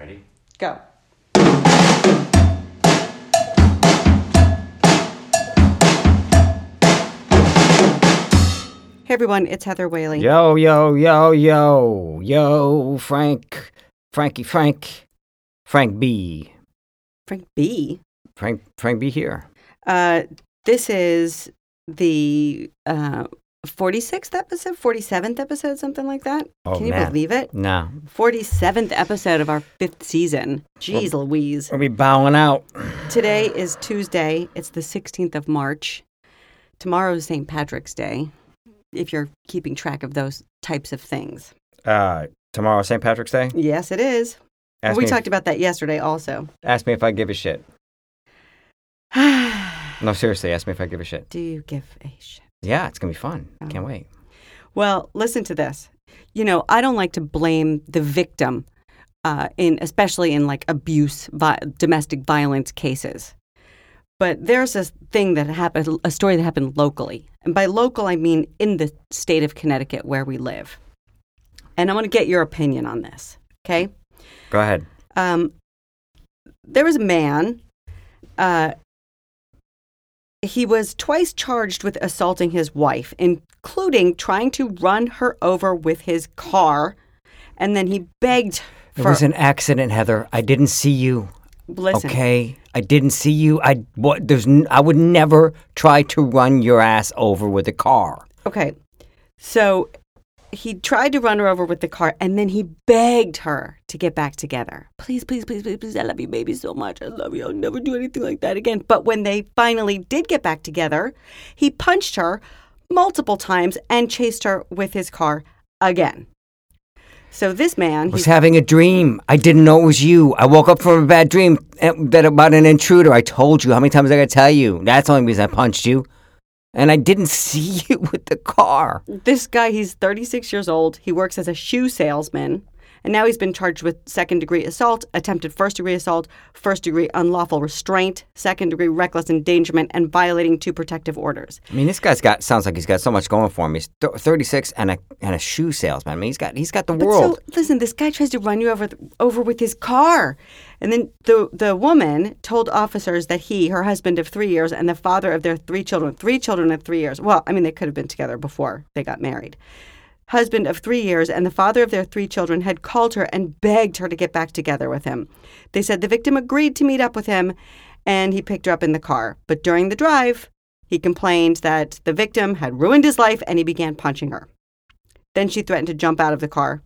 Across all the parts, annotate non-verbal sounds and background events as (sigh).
Ready? Go. Hey everyone, it's Heather Whaley. Yo, yo, yo, yo, yo, Frank, Frankie, Frank, Frank B, Frank B. Frank, Frank B here. Uh, this is the uh, 46th episode, 47th episode, something like that. Oh, Can you man. believe it? No. 47th episode of our fifth season. Jeez Louise. we'll be bowing out. Today is Tuesday. It's the 16th of March. Tomorrow is St. Patrick's Day, if you're keeping track of those types of things. Uh, tomorrow, St. Patrick's Day. Yes, it is. Ask we talked about that yesterday also. ask me if I give a shit. (sighs) No, seriously, ask me if I give a shit. Do you give a shit? Yeah, it's gonna be fun. Oh. Can't wait. Well, listen to this. You know, I don't like to blame the victim, uh, in especially in like abuse, vi- domestic violence cases. But there's a thing that happened, a story that happened locally, and by local I mean in the state of Connecticut where we live. And I want to get your opinion on this. Okay. Go ahead. Um, there was a man. Uh, he was twice charged with assaulting his wife, including trying to run her over with his car, and then he begged It was an accident, Heather. I didn't see you. listen, Okay, I didn't see you. I what? There's. n- I would never try to run your ass over with a car. okay. So he tried to run her over with the car, and then he begged her to get back together. Please, please, please, please, please. I love you, baby, so much. I love you. I'll never do anything like that again. But when they finally did get back together, he punched her multiple times and chased her with his car again. So this man, was he's, having a dream. I didn't know it was you. I woke up from a bad dream eh, that about an intruder. I told you. How many times I gotta tell you? That's the only reason I punched you. And I didn't see (laughs) you with the car. this guy, he's 36 years old. He works as a shoe salesman. And now he's been charged with second degree assault, attempted first degree assault, first degree unlawful restraint, second degree reckless endangerment, and violating two protective orders. I mean, this guy's got sounds like he's got so much going for him. He's th- 36 and a and a shoe salesman. I mean, he's got he's got the But world. so, listen, this guy tries to run you over over with his car, and then the the woman told officers that he, her husband of three years, and the father of their three children, three children of three years. Well, I mean, they could have been together before they got married. Husband of three years and the father of their three children had called her and begged her to get back together with him. They said the victim agreed to meet up with him, and he picked her up in the car. But during the drive, he complained that the victim had ruined his life, and he began punching her. Then she threatened to jump out of the car,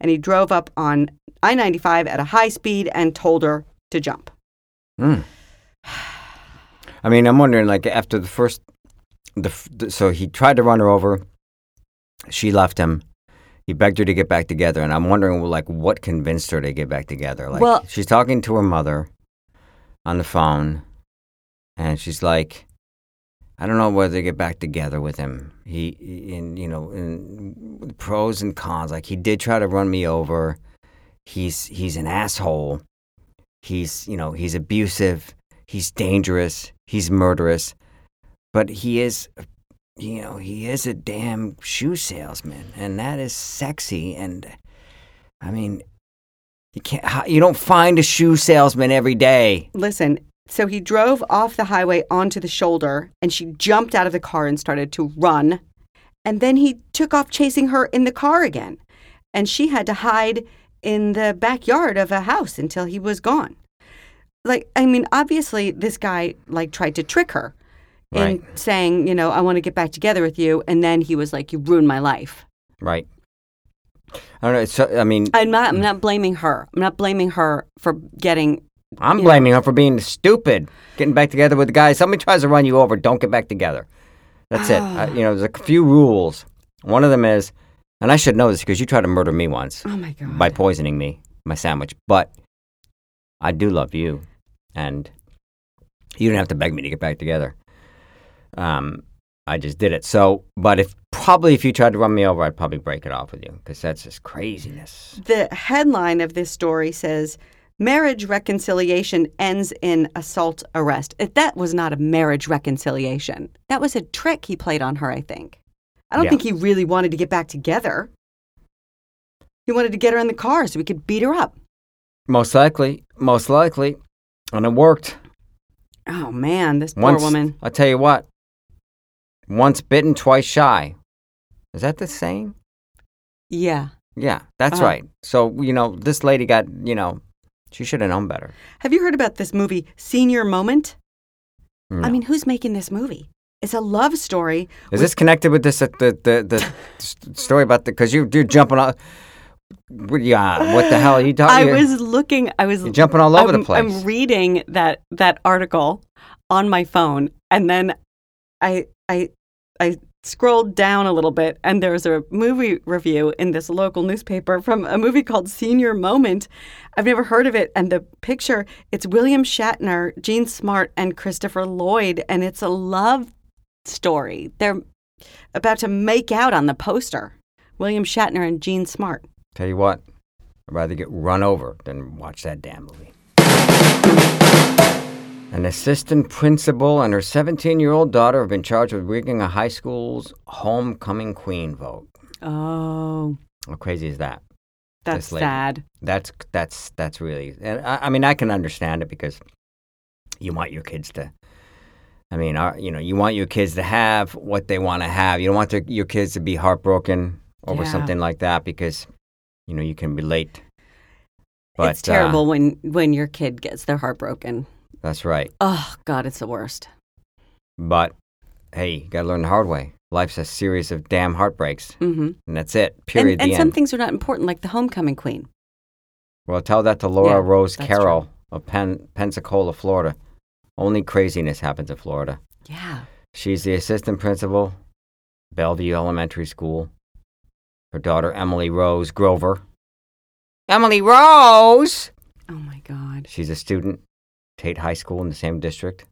and he drove up on I 95 at a high speed and told her to jump. Mm. (sighs) I mean, I'm wondering, like, after the first, the, so he tried to run her over. She left him. He begged her to get back together, and I'm wondering, like, what convinced her to get back together? Like, Well- she's talking to her mother on the phone, and she's like, I don't know whether to get back together with him. He, in you know, in pros and cons. Like, he did try to run me over. He's he's an asshole. He's you know he's abusive. He's dangerous. He's murderous. But he is, you know, he is a damn shoe salesman, and that is sexy. And I mean, you can't. You don't find a shoe salesman every day. Listen, so he drove off the highway onto the shoulder, and she jumped out of the car and started to run. And then he took off chasing her in the car again. And she had to hide in the backyard of a house until he was gone. Like, I mean, obviously, this guy like tried to trick her Right. saying, you know, I want to get back together with you. And then he was like, you ruined my life. Right. I don't know. It's, uh, I mean, I'm not. I'm not blaming her. I'm not blaming her for getting. I'm you know- blaming her for being stupid. Getting back together with the guy. Somebody tries to run you over, don't get back together. That's it. (sighs) I, you know, there's a few rules. One of them is, and I should know this because you tried to murder me once Oh my god. by poisoning me, my sandwich. But I do love you, and you didn't have to beg me to get back together. Um, I just did it. So, but if probably if you tried to run me over, I'd probably break it off with you because that's just craziness. The headline of this story says marriage reconciliation ends in assault arrest. If that was not a marriage reconciliation. That was a trick he played on her, I think. I don't Yeah. think he really wanted to get back together. He wanted to get her in the car so he could beat her up. Most likely, most likely, and it worked. Oh man, this poor Once, woman. I'll tell you what. Once bitten, twice shy. Is that the saying? Yeah. Yeah, that's Uh-huh. right. So you know, this lady got you know, she should have known better. Have you heard about this movie, Senior Moment? I mean, who's making this movie? It's a love story. Is this connected with this uh, the the the story about the because you you're jumping off. yeah what the hell are you I talking? you're- was looking. I was jumping all over I'm, the place. I'm reading that that article on my phone, and then I I I scrolled down a little bit, and there's a movie review in this local newspaper from a movie called Senior Moment. I've never heard of it, and the picture it's William Shatner, Jean Smart, and Christopher Lloyd, and it's a love story. They're about to make out on the poster. William Shatner and Jean Smart. Tell you what, I'd rather get run over than watch that damn movie. An assistant principal and her 17 year old daughter have been charged with rigging a high school's homecoming queen vote. Oh, How crazy is that? that's sad. That's that's that's really. And I, I mean, I can understand it because you want your kids to. I mean, our, you know, you want your kids to have what they want to have. You don't want their, your kids to be heartbroken over Yeah. something like that because, you know, you can relate. But it's terrible Uh, when when your kid gets their heart broken. That's right. Oh God, it's the worst. But hey, you got to learn the hard way. Life's a series of damn heartbreaks, hmm and that's it. Period. And, and the some end. things are not important, like the homecoming queen. Well, tell that to Laura Yeah, Rose that's Carroll of Pen- Pensacola, Florida. Only craziness happens in Florida. Yeah. She's the assistant principal, Bellview Elementary School. Her daughter, Emily Rose Grover. Emily Rose! Oh my God. She's a student, Tate High School in the same district.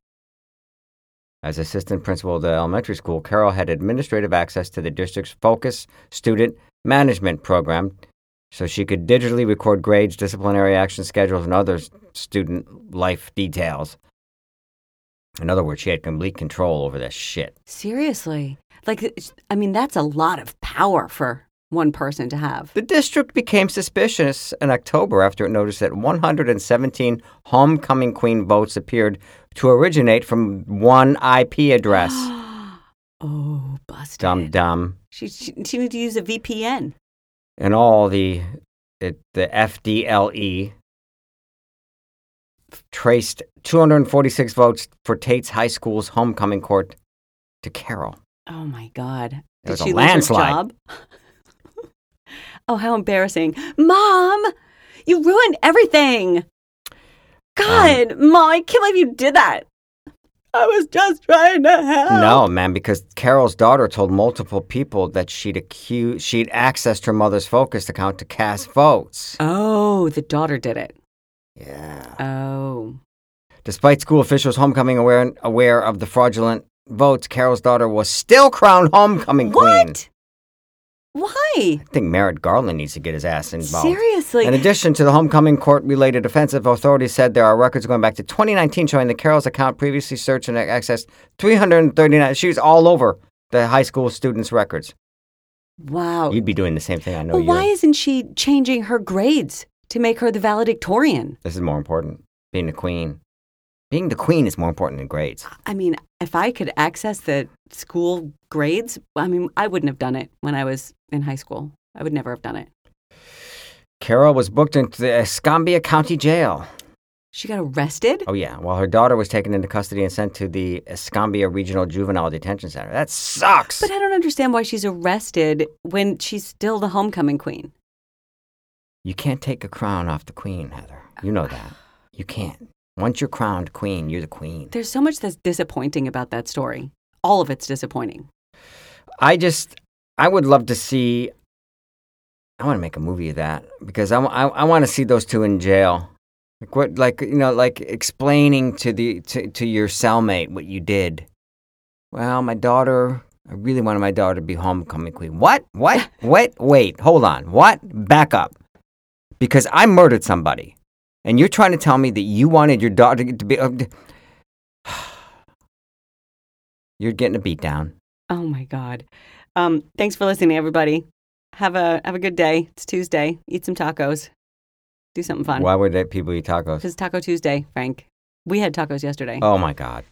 As assistant principal of the elementary school, Carroll had administrative access to the district's Focus Student Management Program so she could digitally record grades, disciplinary action schedules, and other student life details. In other words, she had complete control over this shit. Seriously, like I mean, that's a lot of power for one person to have. The district became suspicious in October after it noticed that 117 homecoming queen votes appeared to originate from one IP address. (gasps) oh, busted. Dumb, dumb. She, she she needed to use a VPN. And all the it, the FDLE traced 246 votes for Tate's High School's homecoming court to Carroll. Oh my God. It was Did a she landslide. lose her job? (laughs) oh, how embarrassing. Mom, you ruined everything. God, um, Mom, I can't believe you did that. I was just trying to help. No, man, because Carroll's daughter told multiple people that she'd accused, she'd accessed her mother's Focus account to cast votes. Oh, the daughter did it. Yeah. Oh. Despite school officials homecoming aware aware of the fraudulent votes, Carroll's daughter was still crowned homecoming queen. What? Why? I think Merrick Garland needs to get his ass involved. Seriously? In addition to the homecoming court related offensive, authorities said there are records going back to 2019 showing that Carroll's account previously searched and accessed 339. She was all over the high school students' records. wow. You'd be doing the same thing. I know well, you. why isn't she changing her grades to make her the valedictorian? This is more important. Being the queen. Being the queen is more important than grades. I mean, if I could access the school grades, I mean, I wouldn't have done it when I was in high school. I would never have done it. Carroll was booked into the Escambia County Jail. She got arrested? Oh, yeah, while her daughter was taken into custody and sent to the Escambia Regional Juvenile Detention Center. That sucks. But I don't understand why she's arrested when she's still the homecoming queen. You can't take a crown off the queen, Heather. You know that. You can't. Once you're crowned queen, you're the queen. There's so much that's disappointing about that story. All of it's disappointing. I just, I would love to see. I want to make a movie of that because I, I, I want to see those two in jail. Like what, like you know, like explaining to the to, to your cellmate what you did. Well, my daughter. I really wanted my daughter to be homecoming queen. What? What? (laughs) what? wait, hold on. What? Back up. Because I murdered somebody, and you're trying to tell me that you wanted your daughter to be. Uh, (sighs) you're getting a beat down. Oh my God. Um, thanks for listening, everybody. Have a have a good day. It's Tuesday. Eat some tacos. Do something fun. Why would people eat tacos? Because Taco Tuesday, Frank. We had tacos yesterday. Oh my God.